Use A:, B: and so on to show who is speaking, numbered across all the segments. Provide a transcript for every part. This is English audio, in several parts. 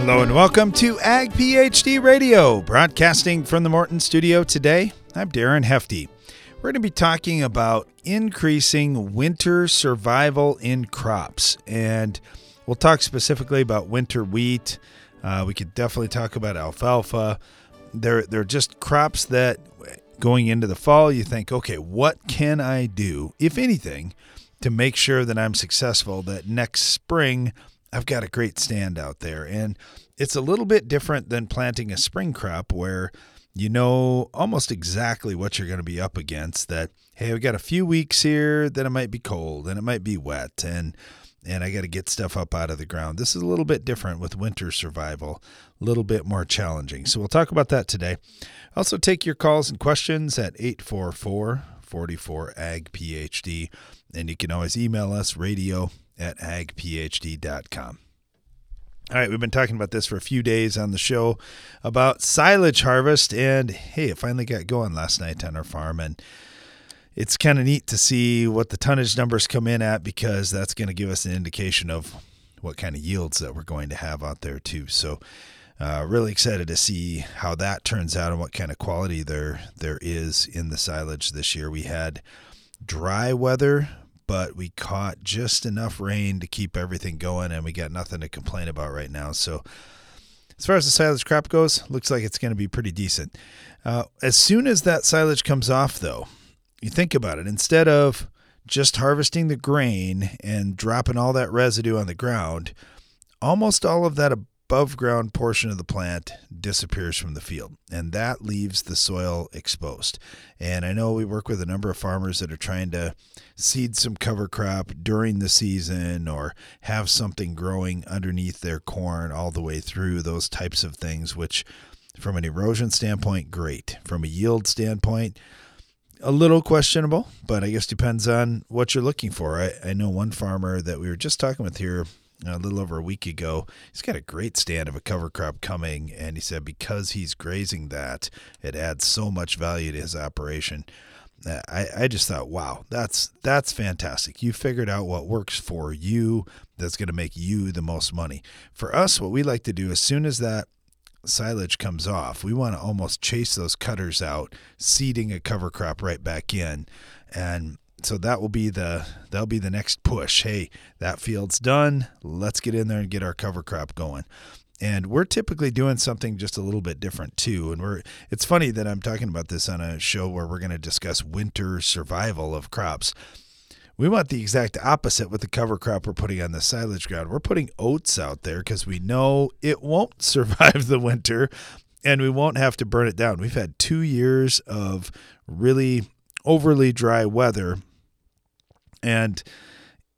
A: Hello and welcome to Ag PhD Radio, broadcasting from the Morton studio today. I'm Darren Hefty. We're going to be talking about increasing winter survival in crops, and we'll talk specifically about winter wheat. Uh, we could definitely talk about alfalfa. They're they're just crops that going into the fall you think, okay, what can I do, if anything, to make sure that I'm successful? That next spring I've got a great stand out there. And it's a little bit different than planting a spring crop where you know almost exactly what you're going to be up against that hey, we got a few weeks here that it might be cold and it might be wet and and I got to get stuff up out of the ground. This is a little bit different with winter survival, a little bit more challenging. So we'll talk about that today. Also take your calls and questions at 844 44 ag phd and you can always email us radio at agphd.com. All right, we've been talking about this for a few days on the show about silage harvest, and hey, it finally got going last night on our farm, and it's kind of neat to see what the tonnage numbers come in at because that's going to give us an indication of what kind of yields that we're going to have out there too. So, uh, really excited to see how that turns out and what kind of quality there there is in the silage this year. We had dry weather but we caught just enough rain to keep everything going, and we got nothing to complain about right now. So, as far as the silage crop goes, looks like it's going to be pretty decent. Uh, as soon as that silage comes off, though, you think about it. Instead of just harvesting the grain and dropping all that residue on the ground, almost all of that above ground portion of the plant disappears from the field, and that leaves the soil exposed. And I know we work with a number of farmers that are trying to seed some cover crop during the season or have something growing underneath their corn all the way through, those types of things, which from an erosion standpoint, great. From a yield standpoint, a little questionable, but I guess depends on what you're looking for. I, I know one farmer that we were just talking with here a little over a week ago. He's got a great stand of a cover crop coming, and he said because he's grazing that, it adds so much value to his operation. Uh, I, I just thought, wow, that's that's fantastic. You figured out what works for you that's going to make you the most money. For us, what we like to do as soon as that silage comes off, we want to almost chase those cutters out, seeding a cover crop right back in. And so that will be the that'll be the next push. Hey, that field's done. Let's get in there and get our cover crop going. And we're typically doing something just a little bit different too. And we're it's funny that I'm talking about this on a show where we're going to discuss winter survival of crops. We want the exact opposite with the cover crop we're putting on the silage ground. We're putting oats out there because we know it won't survive the winter and we won't have to burn it down. We've had two years of really overly dry weather and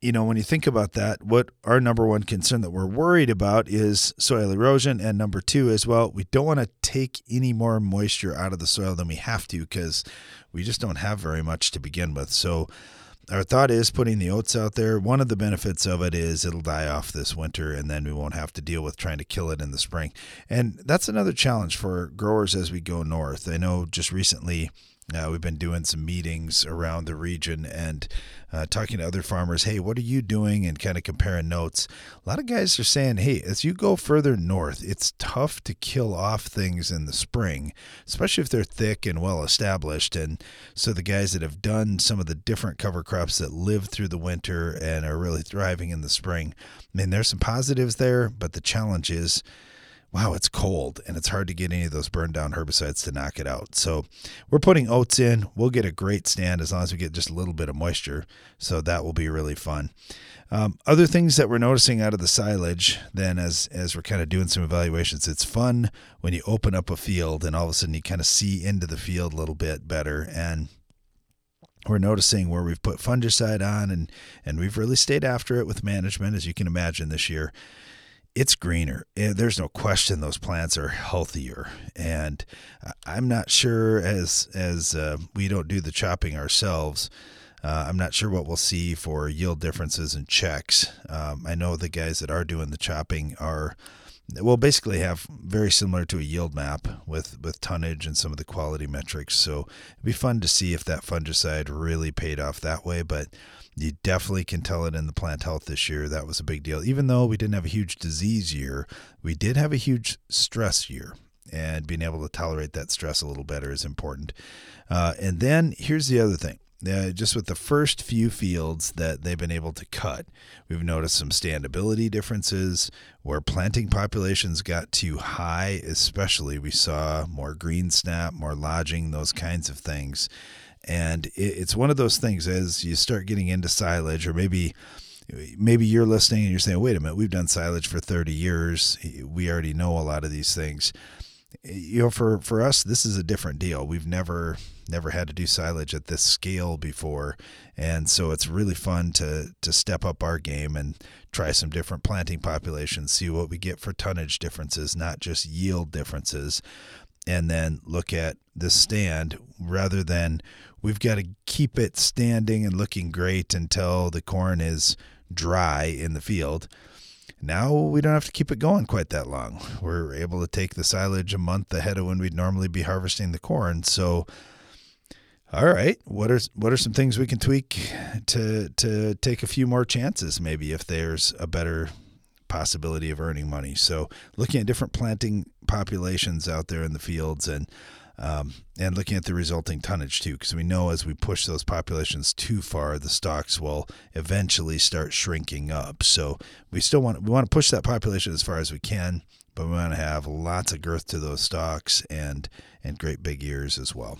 A: you know, when you think about that, what our number one concern that we're worried about is soil erosion. And number two, is, well, we don't want to take any more moisture out of the soil than we have to because we just don't have very much to begin with. So, our thought is putting the oats out there. One of the benefits of it is it'll die off this winter and then we won't have to deal with trying to kill it in the spring. And that's another challenge for growers as we go north. I know just recently uh, we've been doing some meetings around the region and uh, talking to other farmers. Hey, what are you doing? And kind of comparing notes. A lot of guys are saying, hey, as you go further north, it's tough to kill off things in the spring, especially if they're thick and well established. And so the guys that have done some of the different cover crops that live through the winter and are really thriving in the spring, I mean, there's some positives there, but the challenge is wow, it's cold and it's hard to get any of those burned down herbicides to knock it out. So we're putting oats in. We'll get a great stand as long as we get just a little bit of moisture. So that will be really fun. Um, other things that we're noticing out of the silage, then as as we're kind of doing some evaluations, it's fun when you open up a field and all of a sudden you kind of see into the field a little bit better and we're noticing where we've put fungicide on and and we've really stayed after it with management as you can imagine this year it's greener. Eh, there's no question those plants are healthier, and I'm not sure as as uh, we don't do the chopping ourselves. Uh, I'm not sure what we'll see for yield differences and checks. Um, I know the guys that are doing the chopping are we'll basically have very similar to a yield map with with tonnage and some of the quality metrics. So it'd be fun to see if that fungicide really paid off that way, but you definitely can tell it in the plant health this year. That was a big deal. Even though we didn't have a huge disease year, we did have a huge stress year. And being able to tolerate that stress a little better is important. Uh, and then here's the other thing uh, just with the first few fields that they've been able to cut, we've noticed some standability differences where planting populations got too high, especially we saw more green snap, more lodging, those kinds of things. And it's one of those things as you start getting into silage, or maybe maybe you're listening and you're saying, wait a minute, we've done silage for 30 years. We already know a lot of these things. You know for for us this is a different deal. We've never never had to do silage at this scale before. And so it's really fun to to step up our game and try some different planting populations see what we get for tonnage differences not just yield differences. And then look at the stand rather than we've got to keep it standing and looking great until the corn is dry in the field now we don't have to keep it going quite that long. We're able to take the silage a month ahead of when we'd normally be harvesting the corn. So, all right, what are what are some things we can tweak to to take a few more chances? Maybe if there's a better possibility of earning money. So, looking at different planting populations out there in the fields and um, and looking at the resulting tonnage too, because we know as we push those populations too far, the stalks will eventually start shrinking up. So we still want we want to push that population as far as we can, but we want to have lots of girth to those stalks and and great big ears as well.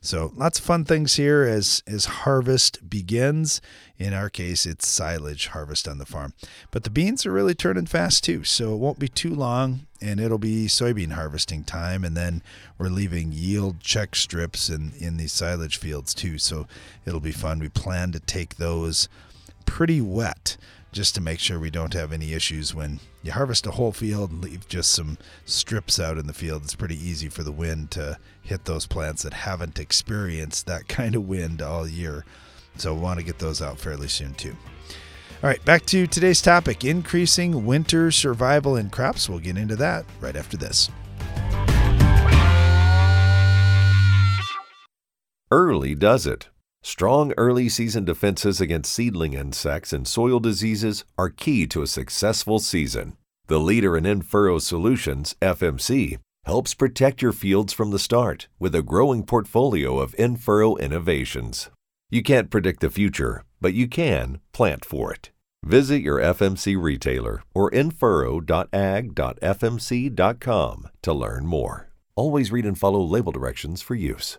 A: So lots of fun things here as as harvest begins. In our case, it's silage harvest on the farm. But the beans are really turning fast too, so it won't be too long and it'll be soybean harvesting time and then we're leaving yield check strips in in these silage fields too. So it'll be fun. We plan to take those pretty wet just to make sure we don't have any issues when you harvest a whole field and leave just some strips out in the field. It's pretty easy for the wind to hit those plants that haven't experienced that kind of wind all year. So we want to get those out fairly soon too. All right, back to today's topic increasing winter survival in crops. We'll get into that right after this.
B: Early does it. Strong early season defenses against seedling insects and soil diseases are key to a successful season. The leader in in-furrow solutions, FMC, helps protect your fields from the start with a growing portfolio of in-furrow innovations. You can't predict the future, but you can plant for it. Visit your FMC retailer or infurrow.ag.fmc.com to learn more. Always read and follow label directions for use.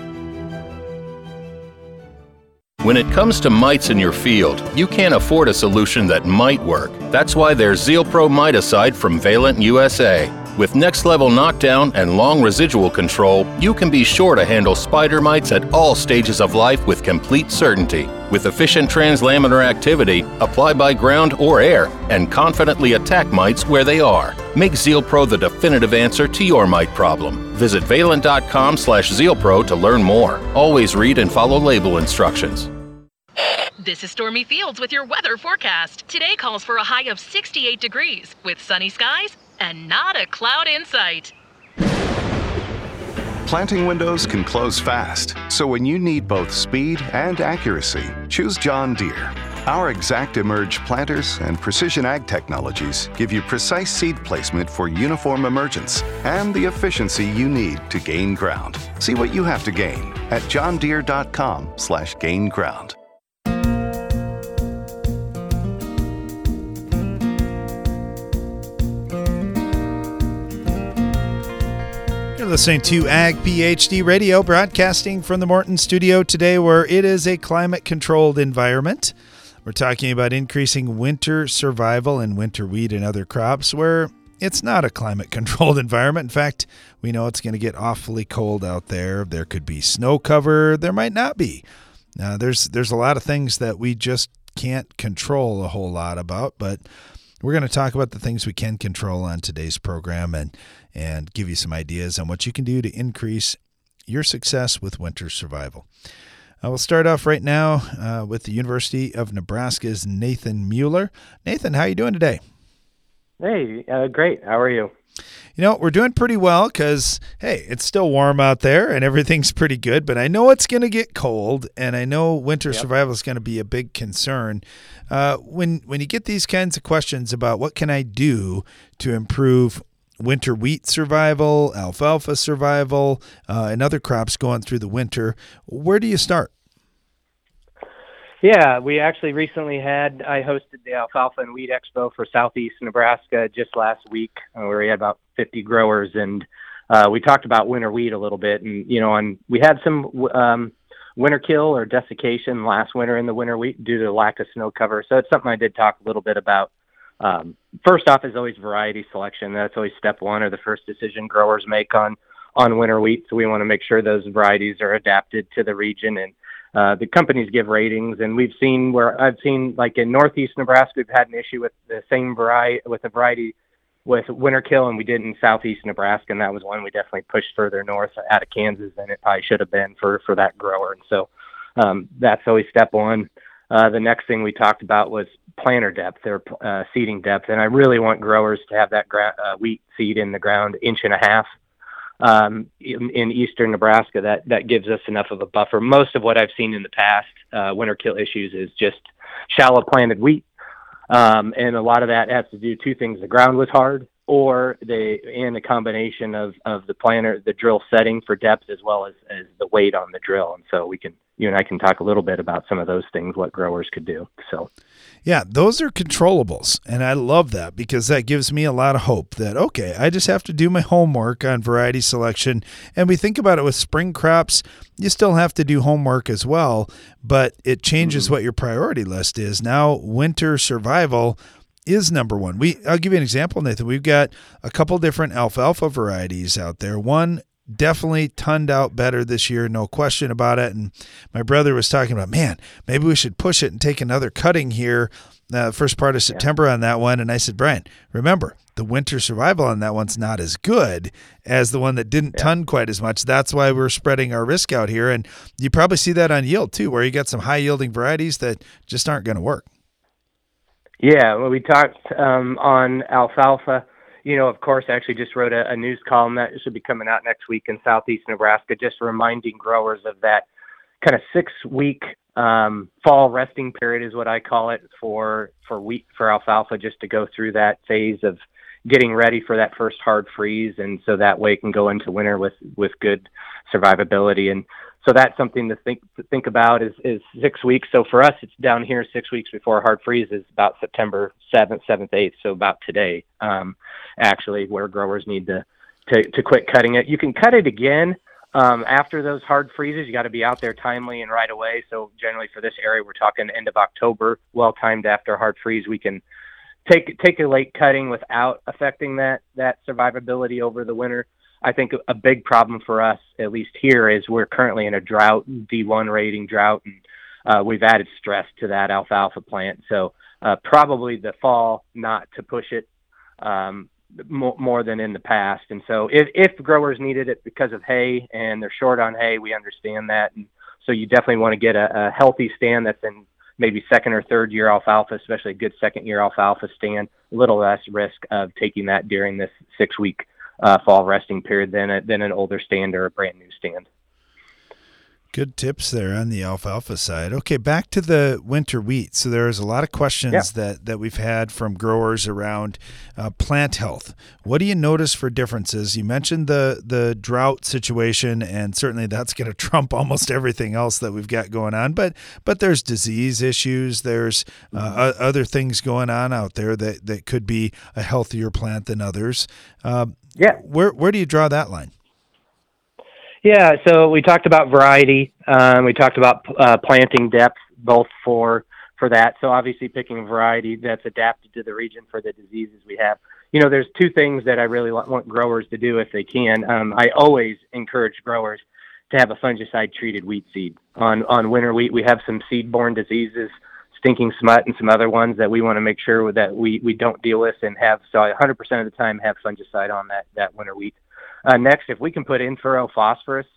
C: When it comes to mites in your field, you can't afford a solution that might work. That's why there's Zeal ZealPro Miticide from Valent USA. With next level knockdown and long residual control, you can be sure to handle spider mites at all stages of life with complete certainty. With efficient translaminar activity, apply by ground or air, and confidently attack mites where they are. Make ZealPro the definitive answer to your mite problem. Visit valent.com slash ZealPro to learn more. Always read and follow label instructions.
D: This is Stormy Fields with your weather forecast. Today calls for a high of 68 degrees with sunny skies and not a cloud in sight.
E: Planting windows can close fast, so when you need both speed and accuracy, choose John Deere. Our Exact Emerge planters and precision ag technologies give you precise seed placement for uniform emergence and the efficiency you need to gain ground. See what you have to gain at johndeere.com/gain
A: listening to Ag PhD Radio, broadcasting from the Morton studio today, where it is a climate controlled environment. We're talking about increasing winter survival in winter wheat and other crops, where it's not a climate controlled environment. In fact, we know it's going to get awfully cold out there. There could be snow cover, there might not be. Now, there's there's a lot of things that we just can't control a whole lot about, but we're going to talk about the things we can control on today's program and and give you some ideas on what you can do to increase your success with winter survival. I will start off right now uh, with the University of Nebraska's Nathan Mueller. Nathan, how are you doing today?
F: Hey, uh, great. How are you?
A: You know, we're doing pretty well because, hey, it's still warm out there and everything's pretty good, but I know it's going to get cold and I know winter yep. survival is going to be a big concern. Uh, when, when you get these kinds of questions about what can I do to improve winter wheat survival, alfalfa survival, uh, and other crops going through the winter, where do you start?
F: Yeah, we actually recently had I hosted the Alfalfa and Wheat Expo for Southeast Nebraska just last week, uh, where we had about 50 growers, and uh, we talked about winter wheat a little bit, and you know, and we had some um, winter kill or desiccation last winter in the winter wheat due to lack of snow cover. So it's something I did talk a little bit about. Um, first off, is always variety selection. That's always step one, or the first decision growers make on on winter wheat. So we want to make sure those varieties are adapted to the region and uh, the companies give ratings, and we've seen where I've seen like in northeast Nebraska, we've had an issue with the same variety with a variety with winter kill, and we did in southeast Nebraska, and that was one we definitely pushed further north out of Kansas than it probably should have been for for that grower. And so um, that's always step one. Uh, the next thing we talked about was planter depth or uh, seeding depth, and I really want growers to have that gra- uh, wheat seed in the ground inch and a half um, in, in, eastern Nebraska that that gives us enough of a buffer. Most of what I've seen in the past uh, winter kill issues is just shallow planted wheat, um, and a lot of that has to do two things: the ground was hard, or the and a combination of of the planter, the drill setting for depth, as well as as the weight on the drill. And so we can you and I can talk a little bit about some of those things, what growers could do. So.
A: Yeah, those are controllables. And I love that because that gives me a lot of hope that, okay, I just have to do my homework on variety selection. And we think about it with spring crops, you still have to do homework as well, but it changes mm-hmm. what your priority list is. Now, winter survival is number one. We I'll give you an example, Nathan. We've got a couple different alfalfa varieties out there. One definitely turned out better this year, no question about it. And my brother was talking about, man, maybe we should push it and take another cutting here, uh, first part of September yeah. on that one. And I said, Brian, remember, the winter survival on that one's not as good as the one that didn't yeah. ton quite as much. That's why we're spreading our risk out here. And you probably see that on yield too, where you got some high yielding varieties that just aren't going to work.
F: Yeah, well, we talked um, on alfalfa you know, of course, I actually just wrote a, a news column that should be coming out next week in southeast Nebraska, just reminding growers of that kind of six week um, fall resting period is what I call it for for wheat for alfalfa, just to go through that phase of getting ready for that first hard freeze, and so that way it can go into winter with with good survivability. And so that's something to think to think about is is six weeks. So for us, it's down here six weeks before hard freeze is about September seventh, seventh, eighth. So about today, um, actually, where growers need to, to to quit cutting it. You can cut it again um, after those hard freezes. You got to be out there timely and right away. So generally for this area, we're talking end of October, well timed after hard freeze. We can take take a late cutting without affecting that that survivability over the winter. I think a big problem for us, at least here, is we're currently in a drought, D1 rating drought, and uh, we've added stress to that alfalfa plant. So uh, probably the fall not to push it um, more, more than in the past. And so if, if growers needed it because of hay and they're short on hay, we understand that. And so you definitely want to get a, a healthy stand that's in maybe second or third year alfalfa, especially a good second year alfalfa stand, a little less risk of taking that during this six week uh, fall resting period than a, than an older stand or a brand new stand.
A: Good tips there on the alfalfa side. Okay, back to the winter wheat. So there's a lot of questions yeah. that that we've had from growers around uh, plant health. What do you notice for differences? You mentioned the the drought situation, and certainly that's going to trump almost everything else that we've got going on. But but there's disease issues. There's uh, mm-hmm. other things going on out there that that could be a healthier plant than others. Uh,
F: yeah.
A: Where where do you draw that line?
F: Yeah, so we talked about variety. Um, we talked about uh, planting depth, both for for that. So obviously, picking a variety that's adapted to the region for the diseases we have. you know, there's two things that I really want growers to do if they can. Um, I always encourage growers to have a fungicide treated wheat seed. On on winter wheat, we have some seed-borne diseases, stinking smut, and some other ones that we want to make sure that we we don't deal with and have. So 100% of the time have fungicide on that that winter wheat. Uh, next, if we can put in furrow phosphorus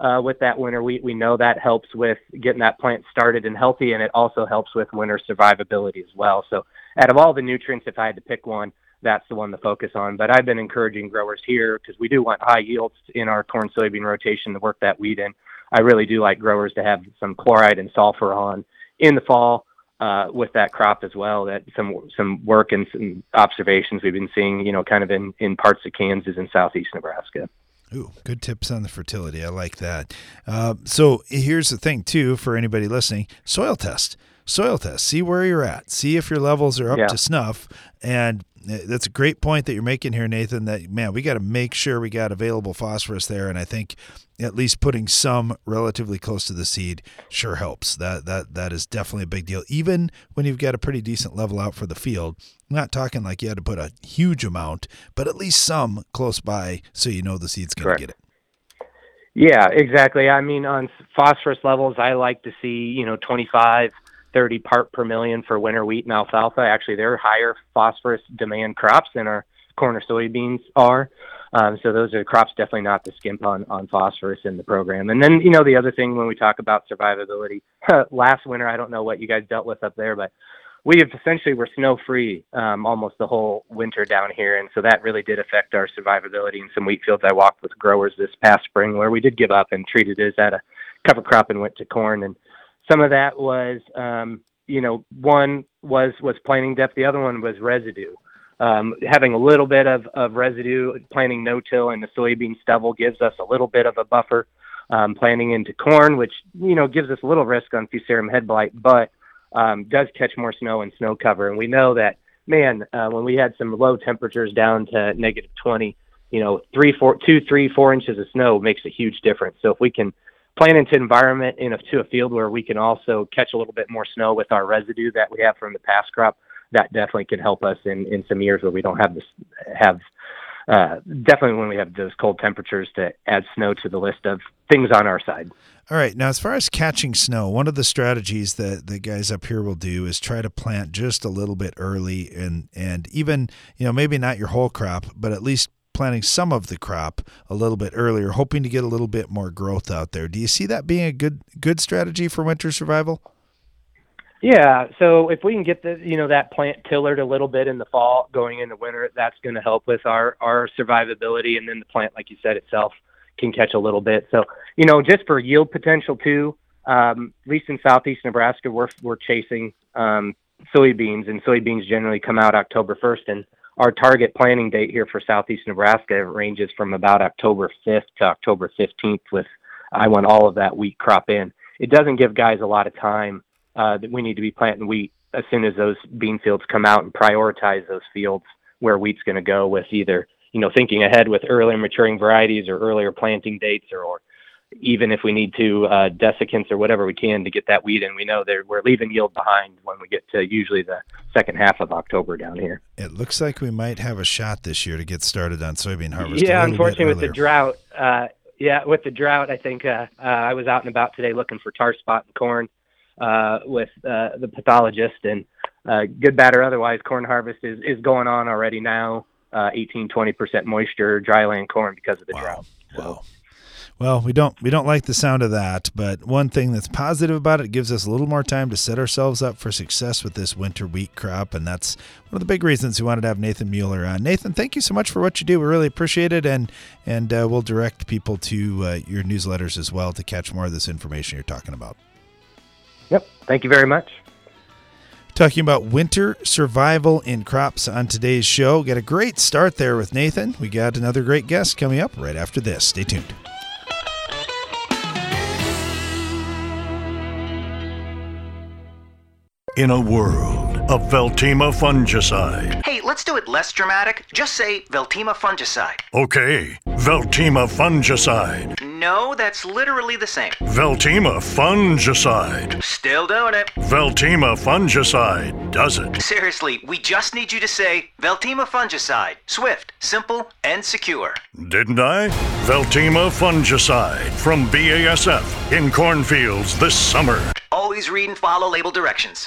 F: uh, with that winter wheat, we know that helps with getting that plant started and healthy, and it also helps with winter survivability as well. So, out of all the nutrients, if I had to pick one, that's the one to focus on. But I've been encouraging growers here because we do want high yields in our corn soybean rotation to work that wheat in. I really do like growers to have some chloride and sulfur on in the fall uh, with that crop as well. That some some work and some observations we've been seeing, you know, kind of in in parts of Kansas and southeast Nebraska.
A: Ooh, good tips on the fertility. I like that. Uh, so here's the thing, too, for anybody listening: soil test soil test. See where you're at. See if your levels are up yeah. to snuff. And uh, that's a great point that you're making here, Nathan. That man, we got to make sure we got available phosphorus there, and I think at least putting some relatively close to the seed sure helps. That that that is definitely a big deal. Even when you've got a pretty decent level out for the field, I'm not talking like you had to put a huge amount, but at least some close by, so you know the seed's going to get it.
F: Yeah, exactly. I mean, on phosphorus levels, I like to see you know 25 30 part per million for winter wheat and alfalfa. Actually, they're higher phosphorus demand crops than our corn or soybeans are. Um, so those are crops definitely not to skimp on, on phosphorus in the program. And then, you know, the other thing when we talk about survivability, last winter, I don't know what you guys dealt with up there, but we have essentially were snow free um, almost the whole winter down here. And so that really did affect our survivability in some wheat fields. I walked with growers this past spring where we did give up and treated it as a cover crop and went to corn. And some of that was, um, you know, one was was planting depth. The other one was residue. Um, having a little bit of, of residue, planting no-till in the soybean stubble gives us a little bit of a buffer. Um, planting into corn, which you know gives us a little risk on fusarium head blight, but um, does catch more snow and snow cover. And we know that, man, uh, when we had some low temperatures down to negative 20, you know, three, four, two, three, four inches of snow makes a huge difference. So if we can plan into environment in a, to a field where we can also catch a little bit more snow with our residue that we have from the past crop. That definitely can help us in, in some years where we don't have this have uh, definitely when we have those cold temperatures to add snow to the list of things on our side.
A: All right. Now, as far as catching snow, one of the strategies that the guys up here will do is try to plant just a little bit early and, and even, you know, maybe not your whole crop, but at least planting some of the crop a little bit earlier, hoping to get a little bit more growth out there. Do you see that being a good good strategy for winter survival?
F: Yeah, so if we can get the you know that plant tillered a little bit in the fall, going into winter, that's going to help with our our survivability, and then the plant, like you said itself, can catch a little bit. So you know, just for yield potential too. Um, at least in southeast Nebraska, we're we're chasing um, soybeans, and soybeans generally come out October first, and our target planting date here for southeast Nebraska ranges from about October 5th to October 15th. With I want all of that wheat crop in. It doesn't give guys a lot of time uh, that we need to be planting wheat as soon as those bean fields come out and prioritize those fields where wheat's going to go with either you know thinking ahead with earlier maturing varieties or earlier planting dates or, or even if we need to uh, desiccants or whatever we can to get that wheat in. We know that we're leaving yield behind when we get to usually the second half of October down here.
A: It looks like we might have a shot this year to get started on soybean harvest.
F: Yeah, unfortunately with the drought. Uh, yeah, with the drought, I think uh, uh, I was out and about today looking for tar spot and corn uh, with uh, the pathologist, and uh, good, bad, or otherwise, corn harvest is, is going on already now. Uh, 18, 20 percent moisture, dryland corn because of the
A: wow.
F: drought.
A: So. Wow. Well, we don't we don't like the sound of that, but one thing that's positive about it, it gives us a little more time to set ourselves up for success with this winter wheat crop, and that's one of the big reasons we wanted to have Nathan Mueller on. Nathan, thank you so much for what you do. We really appreciate it, and and uh, we'll direct people to uh, your newsletters as well to catch more of this information you're talking about.
F: Yep. Thank you very much.
A: Talking about winter survival in crops on today's show. Got a great start there with Nathan. We got another great guest coming up right after this. Stay tuned.
G: in a world of Veltyma fungicide.
H: Hey, let's do it less dramatic. Just say Veltyma fungicide.
G: Okay, Veltyma fungicide
H: No, that's literally the same.
G: Veltyma fungicide.
H: Still doing it.
G: Veltyma fungicide does it.
H: Seriously, we just need you to say Veltyma fungicide. Swift, simple, and secure.
G: Didn't I? Veltyma fungicide from BASF in cornfields this summer.
H: Always read and follow label directions.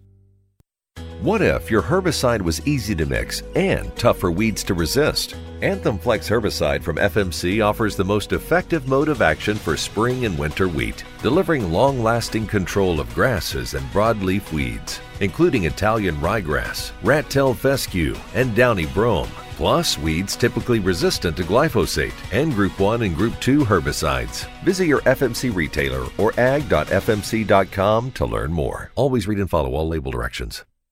B: What if your herbicide was easy to mix and tough for weeds to resist? Anthem Flex herbicide from FMC offers the most effective mode of action for spring and winter wheat, delivering long lasting control of grasses and broadleaf weeds, including Italian ryegrass, rat tailed fescue, and downy brome, plus weeds typically resistant to glyphosate and Group 1 and Group 2 herbicides. Visit your FMC retailer or ag.fmc.com to learn more. Always read and follow all label directions.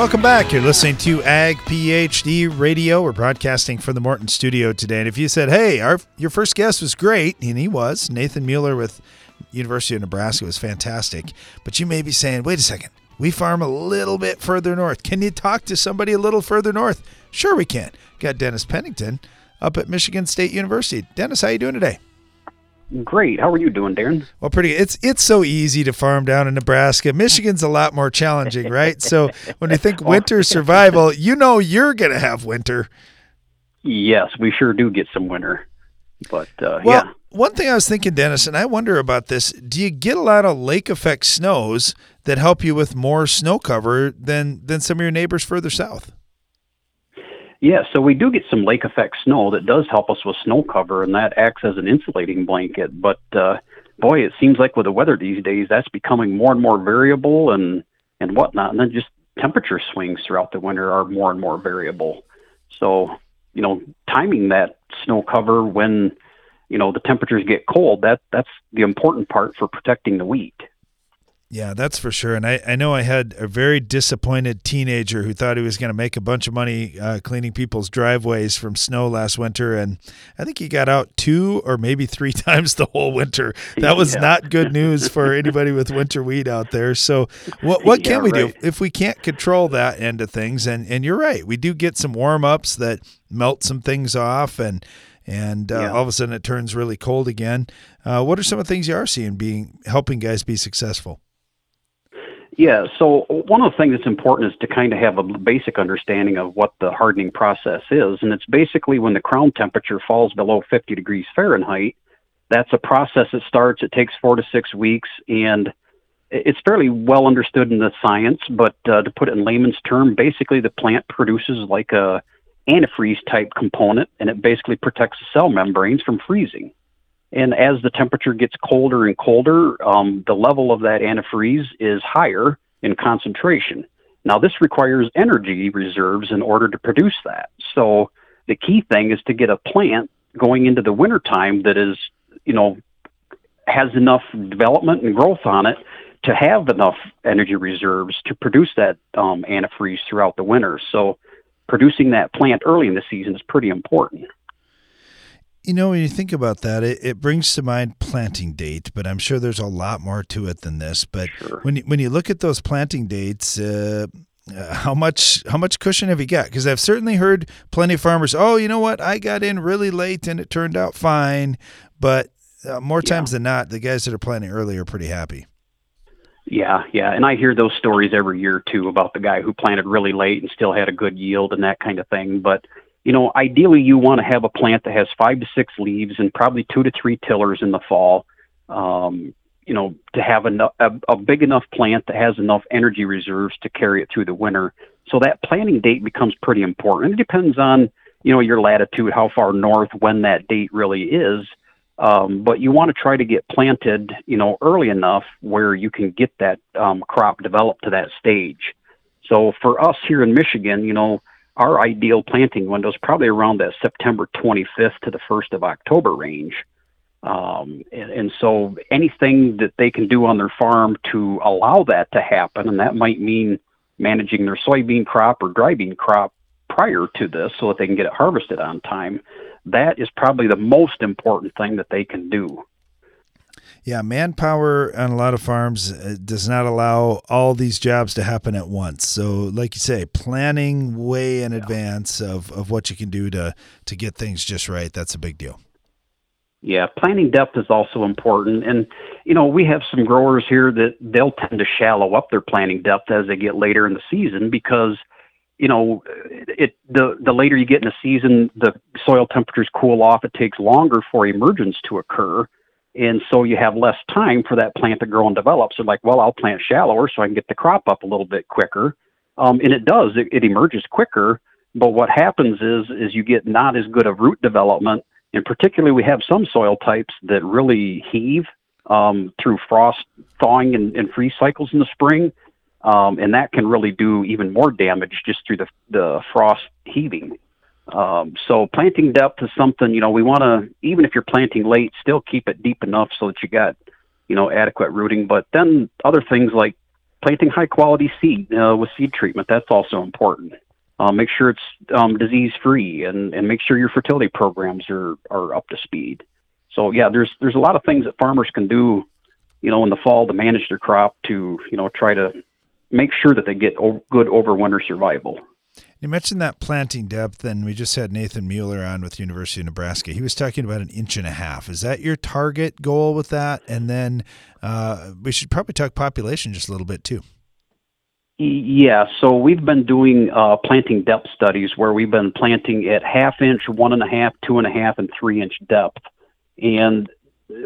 A: Welcome back. You're listening to Ag PhD Radio. We're broadcasting from the Morton studio today. And if you said, hey, our, your first guest was great, and he was, Nathan Mueller with University of Nebraska was fantastic. But you may be saying, wait a second, we farm a little bit further north. Can you talk to somebody a little further north? Sure we can. Got Dennis Pennington up at Michigan State University. Dennis, how you doing today?
I: Great. How are you doing, Darren?
A: Well, pretty. It's it's so easy to farm down in Nebraska. Michigan's a lot more challenging, right? So when you think winter survival, you know you're going to have winter.
I: Yes, we sure do get some winter. But uh,
A: well,
I: yeah.
A: One thing I was thinking, Dennis, and I wonder about this: Do you get a lot of lake effect snows that help you with more snow cover than than some of your neighbors further south?
I: Yeah, so we do get some lake effect snow that does help us with snow cover, and that acts as an insulating blanket. But uh, boy, it seems like with the weather these days, that's becoming more and more variable and and whatnot. And then just temperature swings throughout the winter are more and more variable. So you know, timing that snow cover when you know the temperatures get cold that that's the important part for protecting the wheat.
A: Yeah, that's for sure. And I, I know I had a very disappointed teenager who thought he was going to make a bunch of money uh, cleaning people's driveways from snow last winter. And I think he got out two or maybe three times the whole winter. That was
I: Yeah.
A: not good news for anybody with winter wheat out there. So, what, what can
I: Yeah,
A: we do if we can't control that end of things? And, and you're right, we do get some warm ups that melt some things off and and uh,
I: Yeah.
A: all of a sudden it turns really cold again. Uh, what are some of the things you are seeing being helping guys be successful?
I: Yeah, so one of the things that's important is to kind of have a basic understanding of what the hardening process is. And it's basically when the crown temperature falls below 50 degrees Fahrenheit, that's a process that starts, it takes four to six weeks. And it's fairly well understood in the science, but uh, to put it in layman's term, basically the plant produces like a antifreeze type component, and it basically protects the cell membranes from freezing. And as the temperature gets colder and colder, um, the level of that antifreeze is higher in concentration. Now, this requires energy reserves in order to produce that. So, the key thing is to get a plant going into the wintertime that is, you know, has enough development and growth on it to have enough energy reserves to produce that um, antifreeze throughout the winter. So, producing that plant early in the season is pretty important.
A: You know, when you think about that, it, it brings to mind planting date, but I'm sure there's a lot more to it than this. But
I: sure.
A: when you, when you look at those planting dates, uh, uh, how much how much cushion have you got? Because I've certainly heard plenty of farmers, oh, you know what, I got in really late and it turned out fine. But uh, more times than not, the guys that are planting early are pretty happy.
I: Yeah, yeah, and I hear those stories every year too about the guy who planted really late and still had a good yield and that kind of thing. But you know, ideally you want to have a plant that has five to six leaves and probably two to three tillers in the fall. Um, you know, to have enough, a, a big enough plant that has enough energy reserves to carry it through the winter. So that planting date becomes pretty important. It depends on, you know, your latitude, how far north, when that date really is. Um, but you want to try to get planted, you know, early enough where you can get that um, crop developed to that stage. So for us here in Michigan, you know, our ideal planting window is probably around that September 25th to the 1st of October range. Um, and, and, so anything that they can do on their farm to allow that to happen, and that might mean managing their soybean crop or dry bean crop prior to this so that they can get it harvested on time, that is probably the most important thing that they can do.
A: Yeah, manpower on a lot of farms uh, does not allow all these jobs to happen at once. So, like you say, planning way in yeah. advance of, of what you can do to to get things just right, that's a big deal.
I: Yeah, planting depth is also important. And, you know, we have some growers here that they'll tend to shallow up their planting depth as they get later in the season because, you know, it the the later you get in the season, the soil temperatures cool off. It takes longer for emergence to occur. And so you have less time for that plant to grow and develop. So like, well, I'll plant shallower so I can get the crop up a little bit quicker. Um, and it does, it, it emerges quicker. But what happens is, is you get not as good of root development and particularly we have some soil types that really heave um, through frost thawing and, and freeze cycles in the spring, um, and that can really do even more damage just through the, the frost heaving. Um, so planting depth is something you know we want to even if you're planting late, still keep it deep enough so that you got you know adequate rooting. But then other things like planting high quality seed uh, with seed treatment that's also important. Uh, make sure it's um, disease free and, and make sure your fertility programs are, are up to speed. So yeah, there's there's a lot of things that farmers can do, you know, in the fall to manage their crop to you know try to make sure that they get o- good overwinter survival.
A: You mentioned that planting depth, and we just had Nathan Mueller on with University of Nebraska. He was talking about an inch and a half. Is that your target goal with that? And then uh, we should probably talk population just a little bit too.
I: Yeah, so we've been doing uh, planting depth studies where we've been planting at half inch, one and a half, two and a half, and three inch depth. And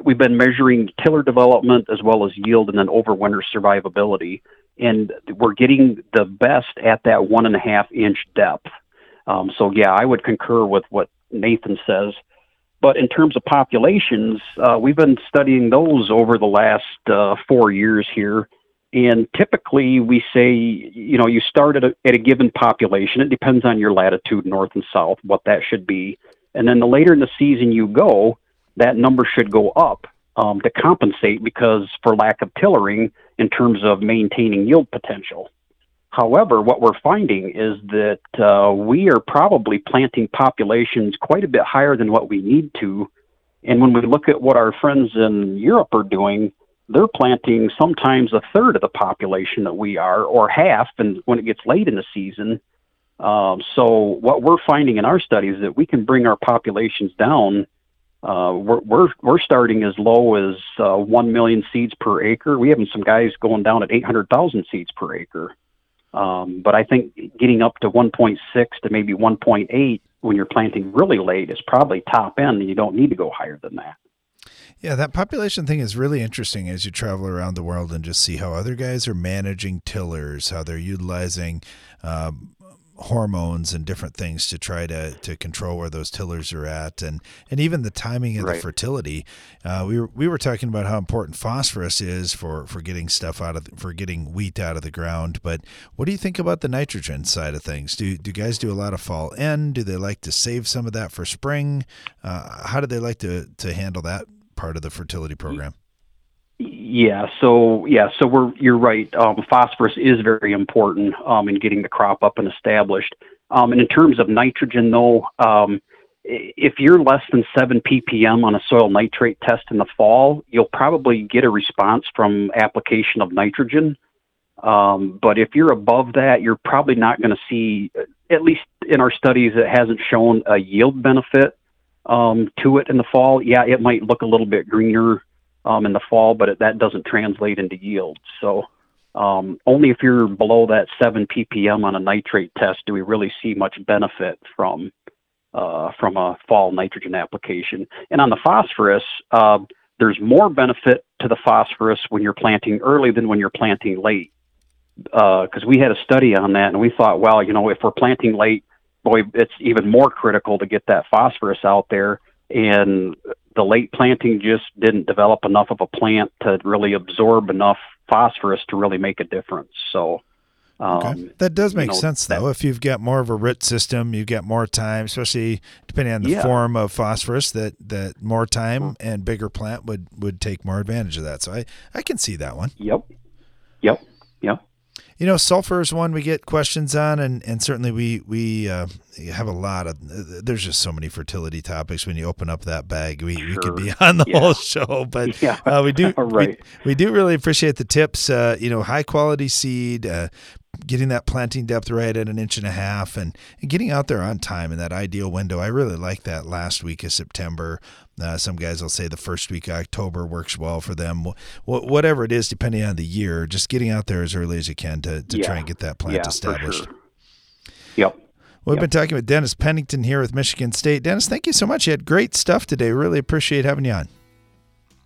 I: we've been measuring tiller development as well as yield and then overwinter survivability. And we're getting the best at that one and a half inch depth. Um, so, yeah, I would concur with what Nathan says. But in terms of populations, uh, we've been studying those over the last uh, four years here and typically, we say, you know, you start at a, at a given population. It depends on your latitude, north and south, what that should be. And then the later in the season you go, that number should go up um, to compensate because for lack of tillering in terms of maintaining yield potential. However, what we're finding is that uh, we are probably planting populations quite a bit higher than what we need to. And when we look at what our friends in Europe are doing, they're planting sometimes a third of the population that we are, or half, and when it gets late in the season. Um, so what we're finding in our studies is that we can bring our populations down. Uh, we're, we're we're starting as low as uh, one million seeds per acre. We have some guys going down at eight hundred thousand seeds per acre. Um, but I think getting up to 1.6 to maybe 1.8 when you're planting really late is probably top end, and you don't need to go higher than that.
A: Yeah, that population thing is really interesting as you travel around the world and just see how other guys are managing tillers, how they're utilizing um, hormones and different things to try to, to control where those tillers are at and, and even the timing of
I: Right.
A: the fertility. Uh, we were we were talking about how important phosphorus is for, for getting stuff out of for getting wheat out of the ground. But what do you think about the nitrogen side of things? Do do guys do a lot of fall N? Do they like to save some of that for spring? Uh, how do they like to to handle that part of the fertility program?
I: Yeah, so yeah, so we're you're right. Um, phosphorus is very important um, in getting the crop up and established. Um, and in terms of nitrogen, though, um, if you're less than seven ppm on a soil nitrate test in the fall, you'll probably get a response from application of nitrogen. Um, but if you're above that, you're probably not going to see, at least in our studies, it hasn't shown a yield benefit um, to it in the fall. Yeah, it might look a little bit greener um, in the fall, but it, that doesn't translate into yield. So um, only if you're below that 7 ppm on a nitrate test do we really see much benefit from uh, from a fall nitrogen application. And on the phosphorus, uh, there's more benefit to the phosphorus when you're planting early than when you're planting late. Because we had a study on that, and we thought, well, you know, if we're planting late, boy, it's even more critical to get that phosphorus out there. And the late planting just didn't develop enough of a plant to really absorb enough phosphorus to really make a difference. So, um,
A: That does
I: you
A: make
I: know,
A: sense, though. If you've got more of a root system, you've got more time, especially depending on the
I: Yeah.
A: form of phosphorus. That that more time and bigger plant would would take more advantage of that. So I I can see that one.
I: Yep. Yep. Yep.
A: You know, sulfur is one we get questions on, and, and certainly we we uh, have a lot of. There's just so many fertility topics when you open up that bag. We we could be on the
I: Yeah.
A: whole show, but
I: Yeah.
A: uh, we do
I: Right.
A: we, we do really appreciate the tips. Uh, you know, high quality seed, uh, getting that planting depth right at an inch and a half, and, and getting out there on time in that ideal window. I really like that last week of September. Uh, some guys will say the first week of October works well for them. Wh- whatever it is, depending on the year, just getting out there as early as you can to, to try and get that plant
I: Yeah,
A: established.
I: sure. Yep.
A: We've
I: Yep.
A: been talking with Dennis Pennington here with Michigan State. Dennis, thank you so much. You had great stuff today. Really appreciate having you on.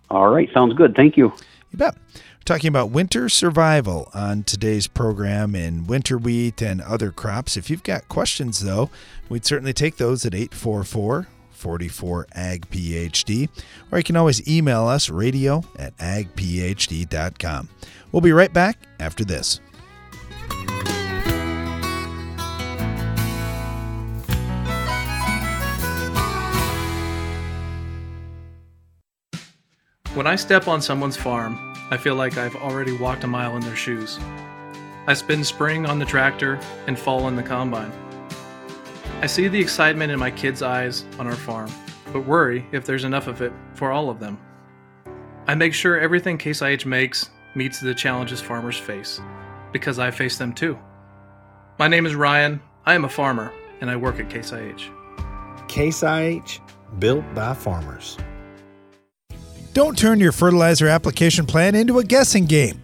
I: All right. Sounds good. Thank you.
A: You bet. We're talking about winter survival on today's program in winter wheat and other crops. If you've got questions, though, we'd certainly take those at 844 44 Ag PhD, or you can always email us radio at agphd.com. We'll be right back after this.
J: When I step on someone's farm, I feel like I've already walked a mile in their shoes. I spend spring on the tractor and fall on the combine. I see the excitement in my kids' eyes on our farm, but worry if there's enough of it for all of them. I make sure everything Case IH makes meets the challenges farmers face, because I face them too. My name is Ryan, I am a farmer, and I work at Case IH.
K: Case IH, built by farmers.
A: Don't turn your fertilizer application plan into a guessing game.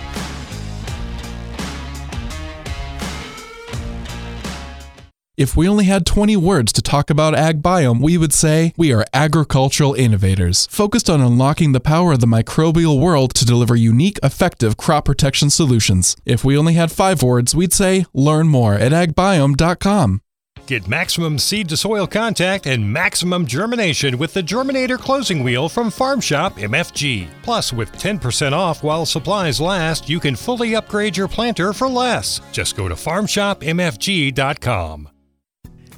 L: If we only had 20 words to talk about Ag Biome, we would say we are agricultural innovators, focused on unlocking the power of the microbial world to deliver unique, effective crop protection solutions. If we only had five words, we'd say learn more at agbiome.com.
M: Get maximum seed to soil contact and maximum germination with the Germinator closing wheel from Farm Shop MFG. Plus, with 10% off while supplies last, you can fully upgrade your planter for less. Just go to farmshopmfg.com.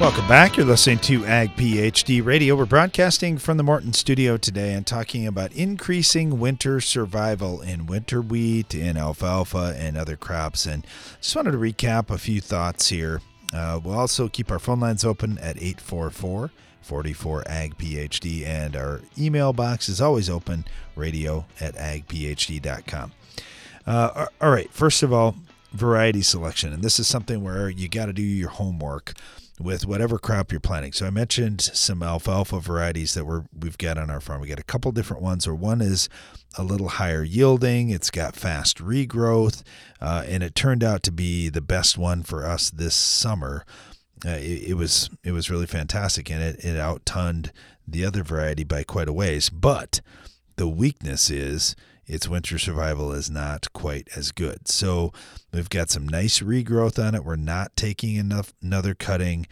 A: Welcome back. You're listening to Ag PhD Radio. We're broadcasting from the Morton studio today and talking about increasing winter survival in winter wheat, in alfalfa, and other crops. And just wanted to recap a few thoughts here. Uh, we'll also keep our phone lines open at 844 44 Ag PhD, and our email box is always open radio at agphd.com. Uh, all right, first of all, variety selection. And this is something where you got to do your homework with whatever crop you're planting. So I mentioned some alfalfa varieties that we're we've got on our farm. We got a couple different ones. Or one is a little higher yielding. It's got fast regrowth, uh, and it turned out to be the best one for us this summer. Uh, it, it, was it was really fantastic, and it it outtunned the other variety by quite a ways. But the weakness is its winter survival is not quite as good. So we've got some nice regrowth on it. We're not taking enough another cutting,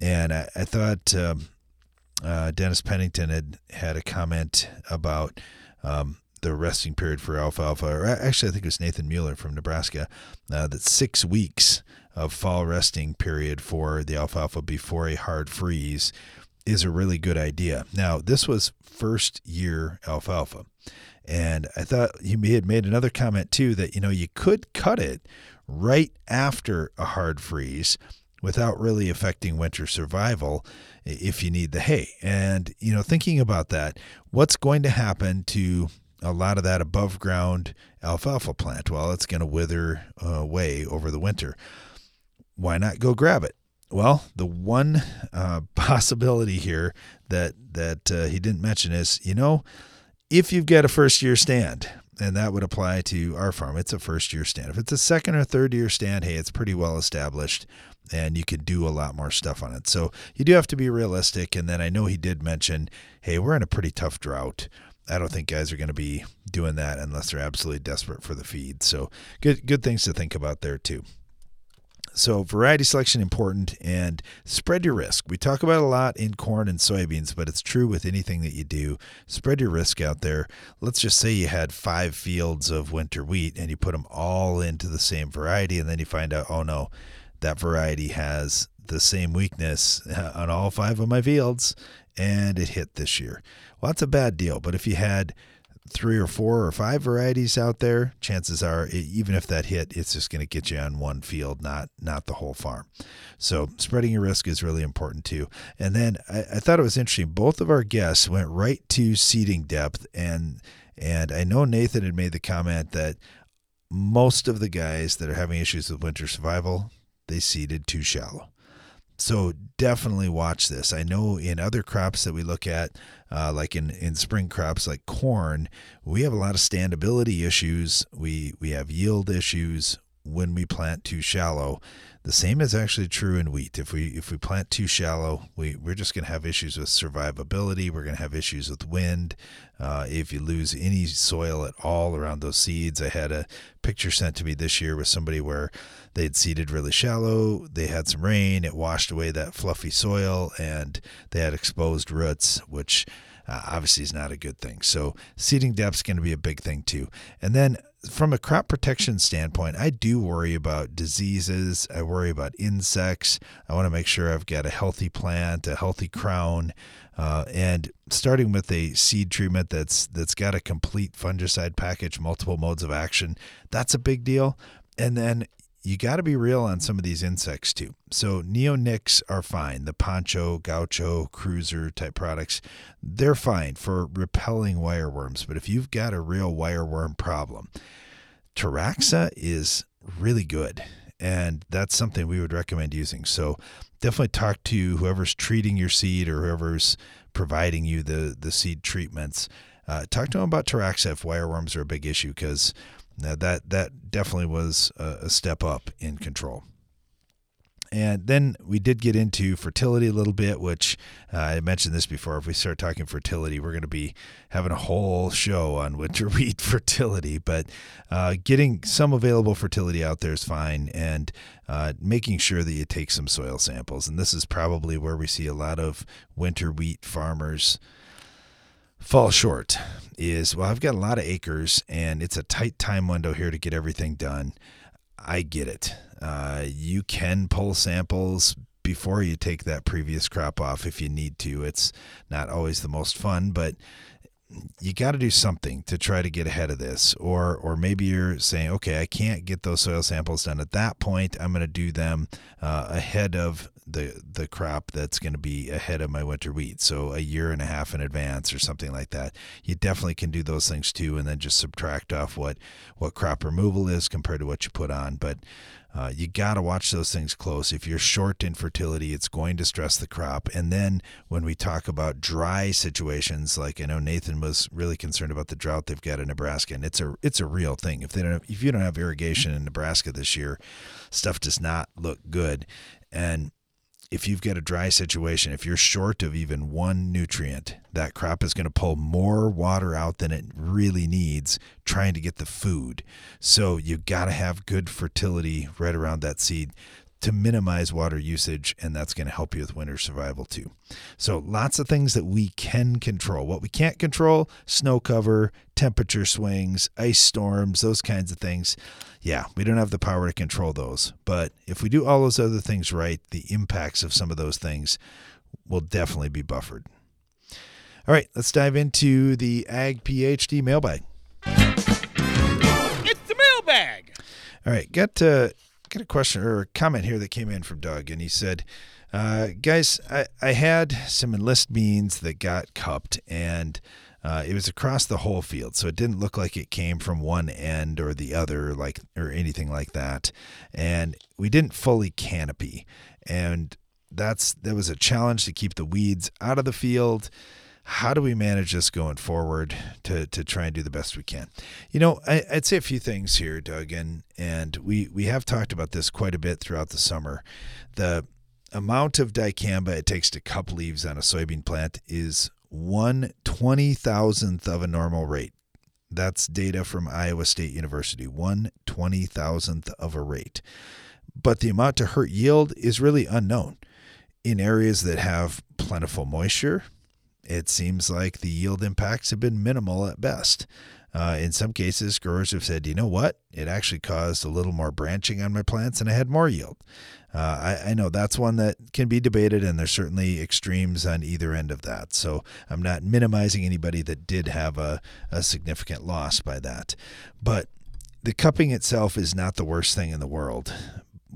A: and I, I thought um, uh, Dennis Pennington had had a comment about. Um, the resting period for alfalfa, or actually, I think it was Nathan Mueller from Nebraska, uh, that six weeks of fall resting period for the alfalfa before a hard freeze is a really good idea. Now, this was first year alfalfa. And I thought he had made another comment too that, you know, you could cut it right after a hard freeze without really affecting winter survival if you need the hay. And, you know, thinking about that, what's going to happen to a lot of that above ground alfalfa plant? Well, it's going to wither uh, away over the winter. Why not go grab it? Well, the one uh, possibility here that that uh, he didn't mention is, you know, if you've got a first year stand, and that would apply to our farm, it's a first year stand. If it's a second or third year stand, hey, it's pretty well established and you can do a lot more stuff on it. So you do have to be realistic. And then I know he did mention, hey, we're in a pretty tough drought. I don't think guys are going to be doing that unless they're absolutely desperate for the feed. So good good things to think about there too. So variety selection important and spread your risk. We talk about a lot in corn and soybeans, but it's true with anything that you do. Spread your risk out there. Let's just say you had five fields of winter wheat and you put them all into the same variety, and then you find out, oh no, that variety has the same weakness uh, on all five of my fields, and it hit this year. Well, that's a bad deal. But if you had three or four or five varieties out there, chances are even if that hit, it's just going to get you on one field, not not the whole farm. So spreading your risk is really important too. And then I, I thought it was interesting. Both of our guests went right to seeding depth, and and I know Nathan had made the comment that most of the guys that are having issues with winter survival, they seeded too shallow. So definitely watch this. I know in other crops that we look at, uh, like in, in spring crops like corn, we have a lot of standability issues. We we have yield issues when we plant too shallow. The same is actually true in wheat. If we if we plant too shallow, we we're just going to have issues with survivability. We're going to have issues with wind. Uh, if you lose any soil at all around those seeds, I had a picture sent to me this year with somebody where they'd seeded really shallow. They had some rain. It washed away that fluffy soil, and they had exposed roots, which uh, obviously is not a good thing. So seeding depth is going to be a big thing too. And then from a crop protection standpoint, I do worry about diseases. I worry about insects. I want to make sure I've got a healthy plant, a healthy crown, uh, and starting with a seed treatment that's that's got a complete fungicide package, multiple modes of action. That's a big deal. And then you got to be real on some of these insects too. So neonics are fine. The poncho, gaucho, cruiser type products, they're fine for repelling wireworms. But if you've got a real wireworm problem, Teraxxa is really good. And that's something we would recommend using. So definitely talk to whoever's treating your seed or whoever's providing you the, the seed treatments. Uh, talk to them about Teraxxa if wireworms are a big issue because now that that definitely was a, step up in control. And then we did get into fertility a little bit, which uh, I mentioned this before. If we start talking fertility, we're going to be having a whole show on winter wheat fertility. But uh, getting some available fertility out there is fine, and uh, making sure that you take some soil samples. And this is probably where we see a lot of winter wheat farmers fall short is well, I've got a lot of acres and it's a tight time window here to get everything done. I get it. Uh, you can pull samples before you take that previous crop off if you need to. It's not always the most fun, but you got to do something to try to get ahead of this or or maybe you're saying okay i can't get those soil samples done at that point i'm going to do them uh, ahead of the the crop that's going to be ahead of my winter wheat so a year and a half in advance or something like that you definitely can do those things too and then just subtract off what what crop removal is compared to what you put on but uh, you got to watch those things close. If you're short in fertility, it's going to stress the crop. And then when we talk about dry situations, like I know Nathan was really concerned about the drought they've got in Nebraska, and it's a it's a real thing. If they don't, have, if you don't have irrigation in Nebraska this year, stuff does not look good. And if you've got a dry situation, if you're short of even one nutrient, that crop is going to pull more water out than it really needs trying to get the food. So you've got to have good fertility right around that seed to minimize water usage, and that's going to help you with winter survival too. So, lots of things that we can control. What we can't control snow cover, temperature swings, ice storms, those kinds of things. Yeah, we don't have the power to control those. But if we do all those other things right, the impacts of some of those things will definitely be buffered. All right, let's dive into the Ag PhD mailbag.
N: It's the mailbag.
A: All right, got to got a question or a comment here that came in from Doug, and he said, uh, "Guys, I, I had some enlist beans that got cupped, and uh, it was across the whole field, so it didn't look like it came from one end or the other, like or anything like that. And we didn't fully canopy, and that's that was a challenge to keep the weeds out of the field." how do we manage this going forward to, to try and do the best we can? You know, I, would say a few things here, Doug, and, and we, we have talked about this quite a bit throughout the summer. The amount of dicamba it takes to cup leaves on a soybean plant is one twenty thousandth of a normal rate. That's data from Iowa State University, one twenty thousandth of a rate. But the amount to hurt yield is really unknown. In areas that have plentiful moisture, it seems like the yield impacts have been minimal at best. Uh, in some cases, growers have said, you know what? It actually caused a little more branching on my plants and I had more yield. Uh, I, I, know that's one that can be debated, and there's certainly extremes on either end of that. So I'm not minimizing anybody that did have a, a significant loss by that. But the cupping itself is not the worst thing in the world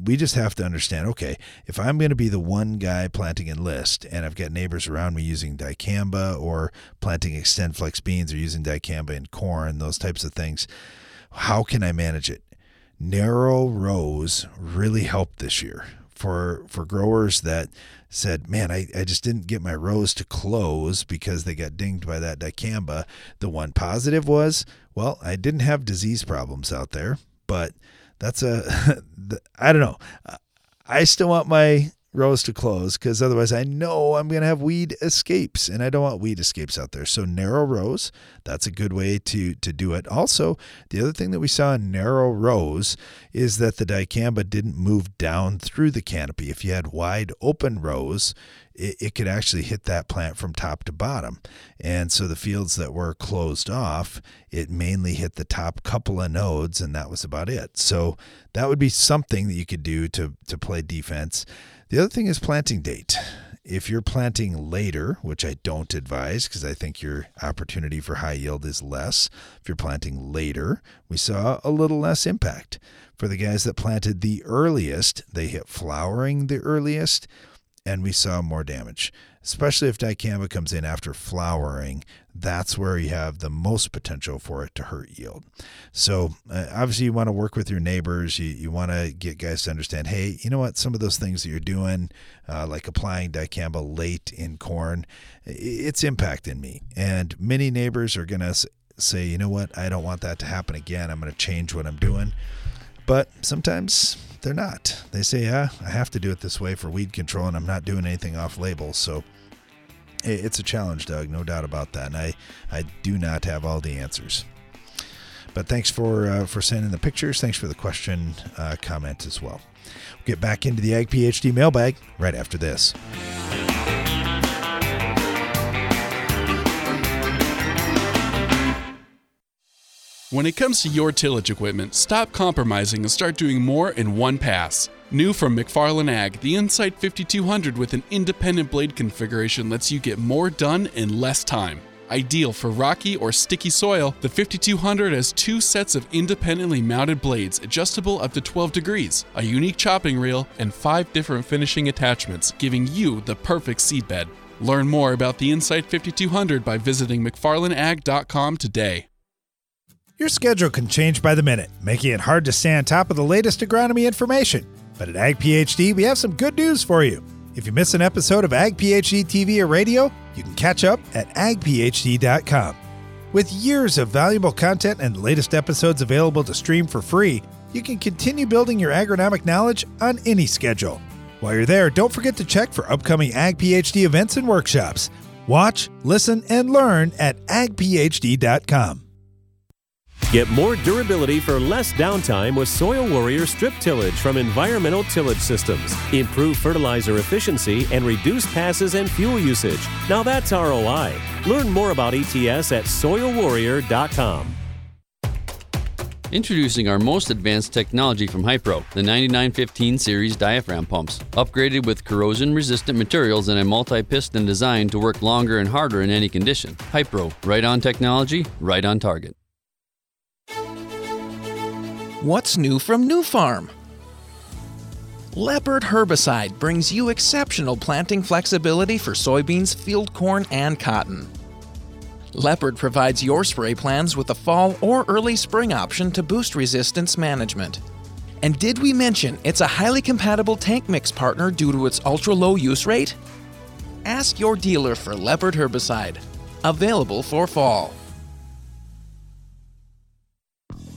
A: we just have to understand okay, if I'm going to be the one guy planting enlist and I've got neighbors around me using dicamba or planting XtendFlex beans or using dicamba in corn, those types of things, how can I manage it? Narrow rows really helped this year for for growers that said, Man, I, I just didn't get my rows to close because they got dinged by that dicamba. The one positive was, well, I didn't have disease problems out there, but that's a I don't know. I still want my rows to close because otherwise I know I'm going to have weed escapes and I don't want weed escapes out there. So narrow rows, that's a good way to to do it. Also, the other thing that we saw in narrow rows is that the dicamba didn't move down through the canopy. If you had wide open rows, it, it could actually hit that plant from top to bottom. And so the fields that were closed off, it mainly hit the top couple of nodes, and that was about it. So that would be something that you could do to, to play defense. The other thing is planting date. If you're planting later, which I don't advise because I think your opportunity for high yield is less, if you're planting later, we saw a little less impact. For the guys that planted the earliest, they hit flowering the earliest and we saw more damage. Especially if dicamba comes in after flowering, that's where you have the most potential for it to hurt yield. So, uh, obviously, you want to work with your neighbors. You, you want to get guys to understand hey, you know what? Some of those things that you're doing, uh, like applying dicamba late in corn, it's impacting me. And many neighbors are going to say, you know what? I don't want that to happen again. I'm going to change what I'm doing. But sometimes they're not. They say, yeah, I have to do it this way for weed control, and I'm not doing anything off label. So it's a challenge, Doug, no doubt about that. And I, I do not have all the answers. But thanks for uh, for sending the pictures. Thanks for the question, uh, comment as well. We'll get back into the Ag PhD mailbag right after this.
L: When it comes to your tillage equipment, stop compromising and start doing more in one pass. New from McFarland Ag, the Insight 5200 with an independent blade configuration lets you get more done in less time. Ideal for rocky or sticky soil, the 5200 has two sets of independently mounted blades adjustable up to 12 degrees, a unique chopping reel, and five different finishing attachments, giving you the perfect seedbed. Learn more about the Insight 5200 by visiting McFarlandAg.com today.
A: Your schedule can change by the minute, making it hard to stay on top of the latest agronomy information. But at Ag PhD, we have some good news for you. If you miss an episode of Ag PhD TV or radio, you can catch up at agphd.com. With years of valuable content and the latest episodes available to stream for free, you can continue building your agronomic knowledge on any schedule. While you're there, don't forget to check for upcoming Ag PhD events and workshops. Watch, listen, and learn at agphd.com.
N: Get more durability for less downtime with Soil Warrior strip tillage from Environmental Tillage Systems. Improve fertilizer efficiency and reduce passes and fuel usage. Now that's ROI. Learn more about ETS at soilwarrior.com.
O: Introducing our most advanced technology from Hypro, the 9915 series diaphragm pumps, upgraded with corrosion resistant materials and a multi piston design to work longer and harder in any condition. Hypro, right on technology, right on target.
P: What's new from Nufarm? Leopard herbicide brings you exceptional planting flexibility for soybeans, field corn, and cotton. Leopard provides your spray plans with a fall or early spring option to boost resistance management. And did we mention it's a highly compatible tank mix partner due to its ultra low use rate? Ask your dealer for Leopard herbicide. Available for fall.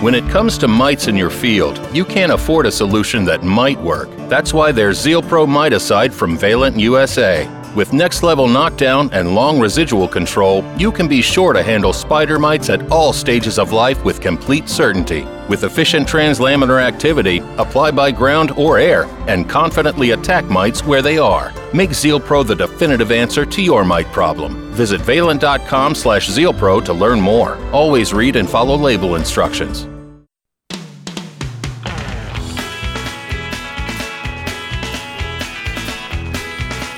C: When it comes to mites in your field, you can't afford a solution that might work. That's why there's Zeal Pro Miticide from Valent USA. With next level knockdown and long residual control, you can be sure to handle spider mites at all stages of life with complete certainty. With efficient translaminar activity, apply by ground or air, and confidently attack mites where they are. Make Zeal Pro the definitive answer to your mite problem. Visit valent.com slash zealpro to learn more. Always read and follow label instructions.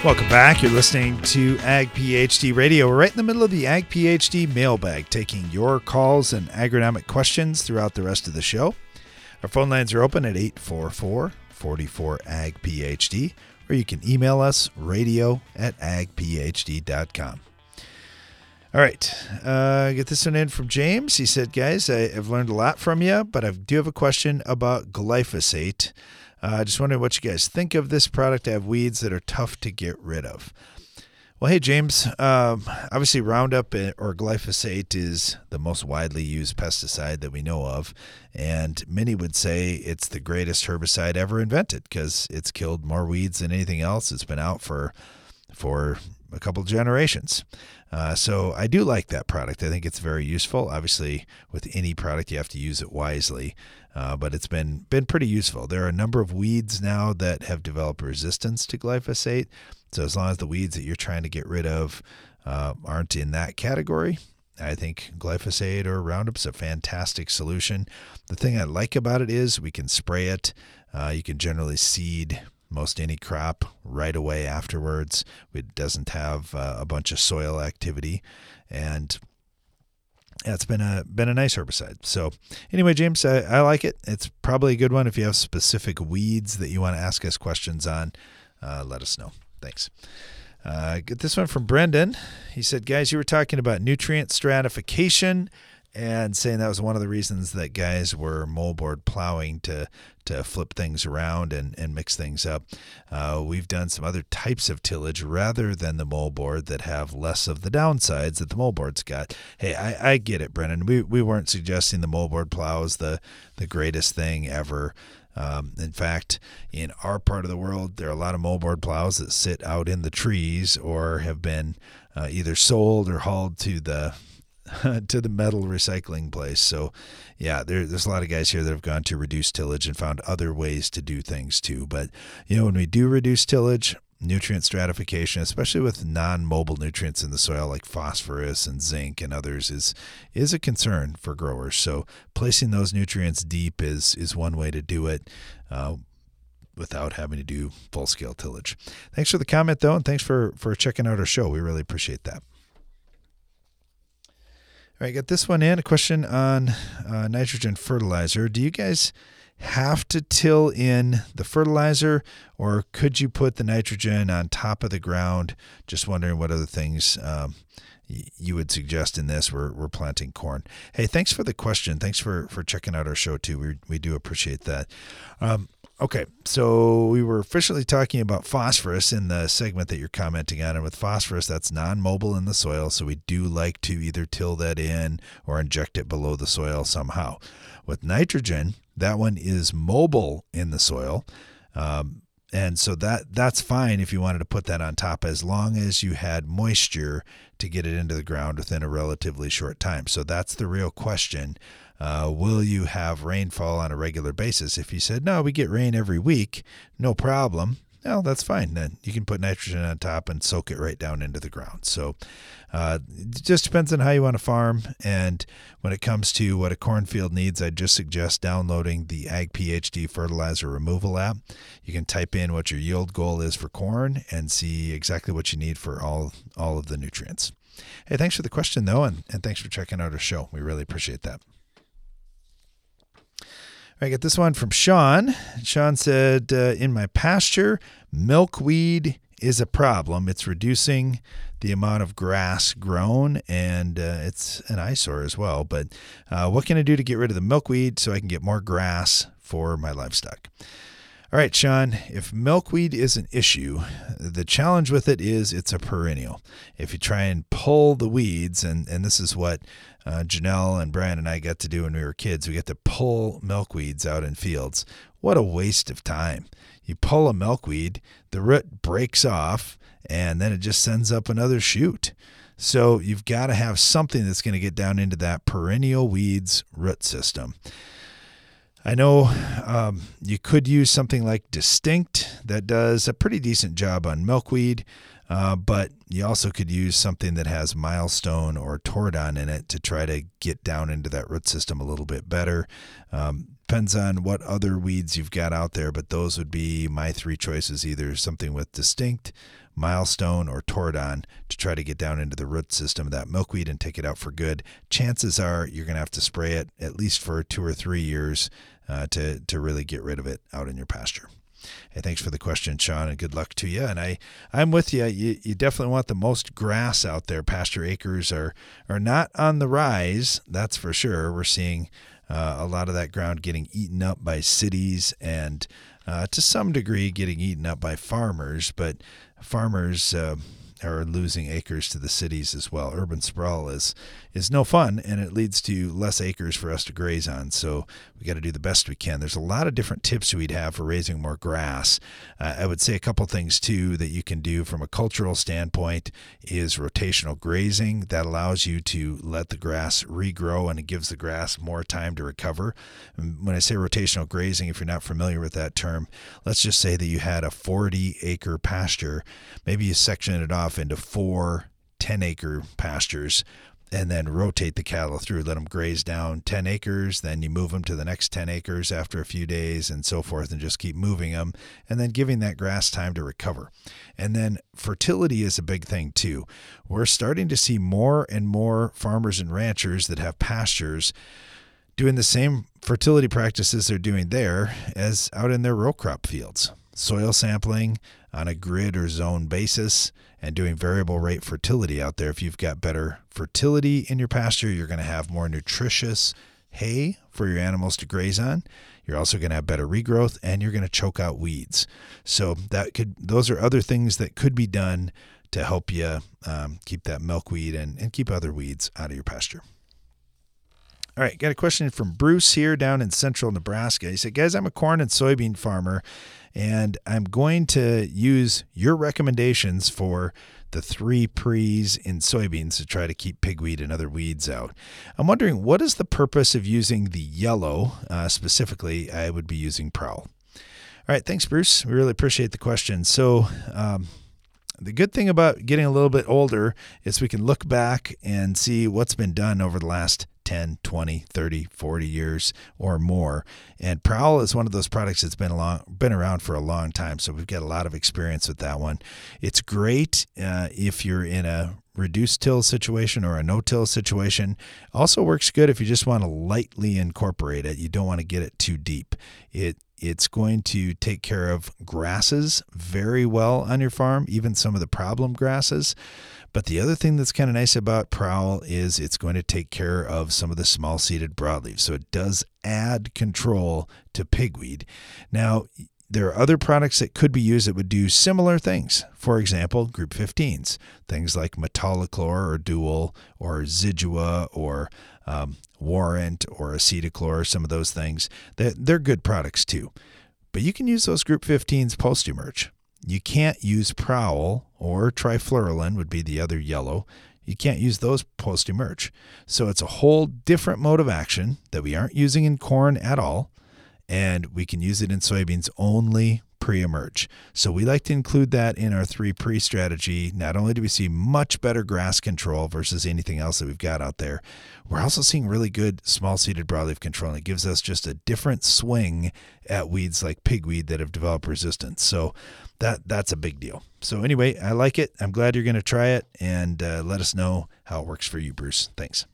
A: Welcome back. You're listening to Ag PhD Radio. We're right in the middle of the Ag PhD mailbag, taking your calls and agronomic questions throughout the rest of the show. Our phone lines are open at 844 44 Ag PhD, or you can email us radio at agphd.com. All right, uh, get this one in from James. He said, "Guys, I, have learned a lot from you, but I do have a question about glyphosate. Uh, just wondering what you guys think of this product. I have weeds that are tough to get rid of." Well, hey, James. Um, obviously, Roundup or glyphosate is the most widely used pesticide that we know of. And many would say it's the greatest herbicide ever invented because it's killed more weeds than anything else. It's been out for, for a couple generations. Uh, so I do like that product. I think it's very useful. Obviously, with any product, you have to use it wisely. Uh, but it's been been pretty useful. There are a number of weeds now that have developed resistance to glyphosate. So as long as the weeds that you're trying to get rid of uh, aren't in that category, I think glyphosate or Roundup's a fantastic solution. The thing I like about it is we can spray it. Uh, you can generally seed most any crop right away afterwards. It doesn't have uh, a bunch of soil activity, and it's been a been a nice herbicide. So anyway, James, I, I like it. It's probably a good one. If you have specific weeds that you want to ask us questions on, uh, let us know. Thanks. Uh, get this one from Brendan. He said, "Guys, you were talking about nutrient stratification." And saying that was one of the reasons that guys were moldboard plowing to to flip things around and, and mix things up. Uh, we've done some other types of tillage rather than the moldboard that have less of the downsides that the moldboard's got. Hey, I, I get it, Brennan. We, we weren't suggesting the moldboard plow is the, the greatest thing ever. Um, in fact, in our part of the world, there are a lot of moldboard plows that sit out in the trees or have been uh, either sold or hauled to the to the metal recycling place. So, yeah, there, there's a lot of guys here that have gone to reduce tillage and found other ways to do things too. But, you know, when we do reduce tillage, nutrient stratification, especially with non-mobile nutrients in the soil like phosphorus and zinc and others, is is a concern for growers. So, placing those nutrients deep is is one way to do it. Uh, without having to do full scale tillage. Thanks for the comment though, and thanks for for checking out our show. We really appreciate that. All right, got this one in a question on uh, nitrogen fertilizer. Do you guys have to till in the fertilizer, or could you put the nitrogen on top of the ground? Just wondering what other things um, you would suggest in this. We're, we're planting corn. Hey, thanks for the question. Thanks for, for checking out our show too. We, we do appreciate that. Um, Okay, so we were officially talking about phosphorus in the segment that you're commenting on. And with phosphorus, that's non mobile in the soil. So we do like to either till that in or inject it below the soil somehow. With nitrogen, that one is mobile in the soil. Um, and so that that's fine if you wanted to put that on top as long as you had moisture to get it into the ground within a relatively short time. So that's the real question uh, will you have rainfall on a regular basis? If you said, no, we get rain every week, no problem, well, that's fine. Then you can put nitrogen on top and soak it right down into the ground. So uh, it just depends on how you want to farm. And when it comes to what a cornfield needs, I just suggest downloading the Ag PhD fertilizer removal app. You can type in what your yield goal is for corn and see exactly what you need for all all of the nutrients. Hey, thanks for the question though, and, and thanks for checking out our show. We really appreciate that. I get this one from Sean. Sean said, uh, In my pasture, milkweed is a problem. It's reducing the amount of grass grown, and uh, it's an eyesore as well. But uh, what can I do to get rid of the milkweed so I can get more grass for my livestock? All right, Sean, if milkweed is an issue, the challenge with it is it's a perennial. If you try and pull the weeds, and, and this is what uh, Janelle and Brian and I got to do when we were kids. We got to pull milkweeds out in fields. What a waste of time. You pull a milkweed, the root breaks off, and then it just sends up another shoot. So you've got to have something that's going to get down into that perennial weeds root system. I know um, you could use something like Distinct that does a pretty decent job on milkweed. Uh, but you also could use something that has milestone or tordon in it to try to get down into that root system a little bit better. Um, depends on what other weeds you've got out there, but those would be my three choices either something with distinct, milestone, or tordon to try to get down into the root system of that milkweed and take it out for good. Chances are you're going to have to spray it at least for two or three years uh, to, to really get rid of it out in your pasture. Hey, thanks for the question, Sean, and good luck to you. And I, I'm with you. You, you definitely want the most grass out there. Pasture acres are are not on the rise, that's for sure. We're seeing uh, a lot of that ground getting eaten up by cities and uh, to some degree getting eaten up by farmers, but farmers. Uh, are losing acres to the cities as well. Urban sprawl is is no fun, and it leads to less acres for us to graze on. So we got to do the best we can. There's a lot of different tips we'd have for raising more grass. Uh, I would say a couple things too that you can do from a cultural standpoint is rotational grazing. That allows you to let the grass regrow and it gives the grass more time to recover. when I say rotational grazing, if you're not familiar with that term, let's just say that you had a 40 acre pasture. Maybe you section it off into four 10 acre pastures and then rotate the cattle through, let them graze down 10 acres, then you move them to the next 10 acres after a few days and so forth, and just keep moving them, and then giving that grass time to recover. And then fertility is a big thing too. We're starting to see more and more farmers and ranchers that have pastures doing the same fertility practices they're doing there as out in their row crop fields. Soil sampling on a grid or zone basis and doing variable rate fertility out there. If you've got better fertility in your pasture, you're going to have more nutritious hay for your animals to graze on. You're also going to have better regrowth and you're going to choke out weeds. So that could those are other things that could be done to help you um, keep that milkweed and, and keep other weeds out of your pasture. All right, got a question from Bruce here down in central Nebraska. He said, Guys, I'm a corn and soybean farmer, and I'm going to use your recommendations for the three pre's in soybeans to try to keep pigweed and other weeds out. I'm wondering, what is the purpose of using the yellow? Uh, specifically, I would be using Prowl. All right, thanks, Bruce. We really appreciate the question. So, um, the good thing about getting a little bit older is we can look back and see what's been done over the last 10, 20, 30, 40 years or more. And Prowl is one of those products that's been along, been around for a long time, so we've got a lot of experience with that one. It's great uh, if you're in a reduced till situation or a no till situation. Also works good if you just want to lightly incorporate it. You don't want to get it too deep. It it's going to take care of grasses very well on your farm, even some of the problem grasses. But the other thing that's kind of nice about Prowl is it's going to take care of some of the small seeded broadleaf. So it does add control to pigweed. Now, there are other products that could be used that would do similar things. For example, group 15s, things like metolachlor or dual or zidua or um, warrant or acetochlor, some of those things. They're, they're good products too. But you can use those group 15s post emerge. You can't use Prowl or trifluralin would be the other yellow. You can't use those post emerge. So it's a whole different mode of action that we aren't using in corn at all. And we can use it in soybeans only pre-emerge. So we like to include that in our three pre strategy. Not only do we see much better grass control versus anything else that we've got out there, we're also seeing really good small seeded broadleaf control. And it gives us just a different swing at weeds like pigweed that have developed resistance. So that that's a big deal. So anyway, I like it. I'm glad you're going to try it and uh, let us know how it works for you, Bruce. Thanks.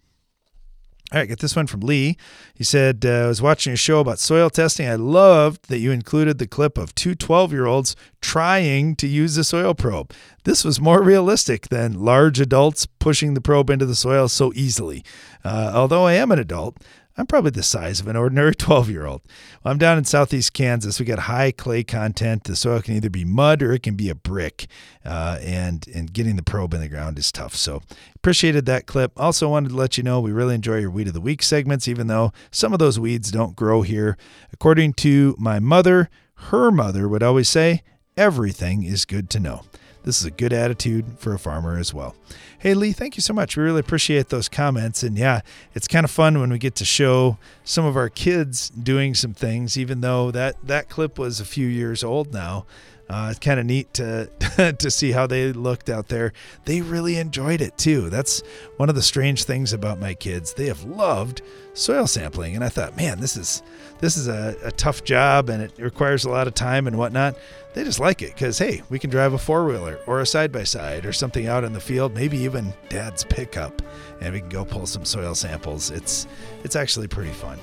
A: All right, get this one from Lee. He said, uh, I was watching a show about soil testing. I loved that you included the clip of two 12 year olds trying to use the soil probe. This was more realistic than large adults pushing the probe into the soil so easily. Uh, although I am an adult, I'm probably the size of an ordinary 12 year old. Well, I'm down in southeast Kansas. We got high clay content. The soil can either be mud or it can be a brick, uh, and and getting the probe in the ground is tough. So appreciated that clip. Also wanted to let you know we really enjoy your weed of the week segments, even though some of those weeds don't grow here. According to my mother, her mother would always say, "Everything is good to know." This is a good attitude for a farmer as well. Hey, Lee, thank you so much. We really appreciate those comments. And yeah, it's kind of fun when we get to show some of our kids doing some things, even though that, that clip was a few years old now. Uh, it's kind of neat to to see how they looked out there. They really enjoyed it too. That's one of the strange things about my kids. They have loved soil sampling, and I thought, man, this is this is a, a tough job and it requires a lot of time and whatnot. They just like it because hey, we can drive a four wheeler or a side by side or something out in the field, maybe even Dad's pickup, and we can go pull some soil samples. It's it's actually pretty fun.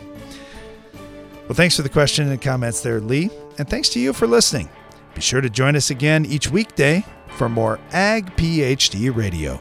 A: Well, thanks for the question and comments there, Lee. And thanks to you for listening. Be sure to join us again each weekday for more Ag PhD Radio.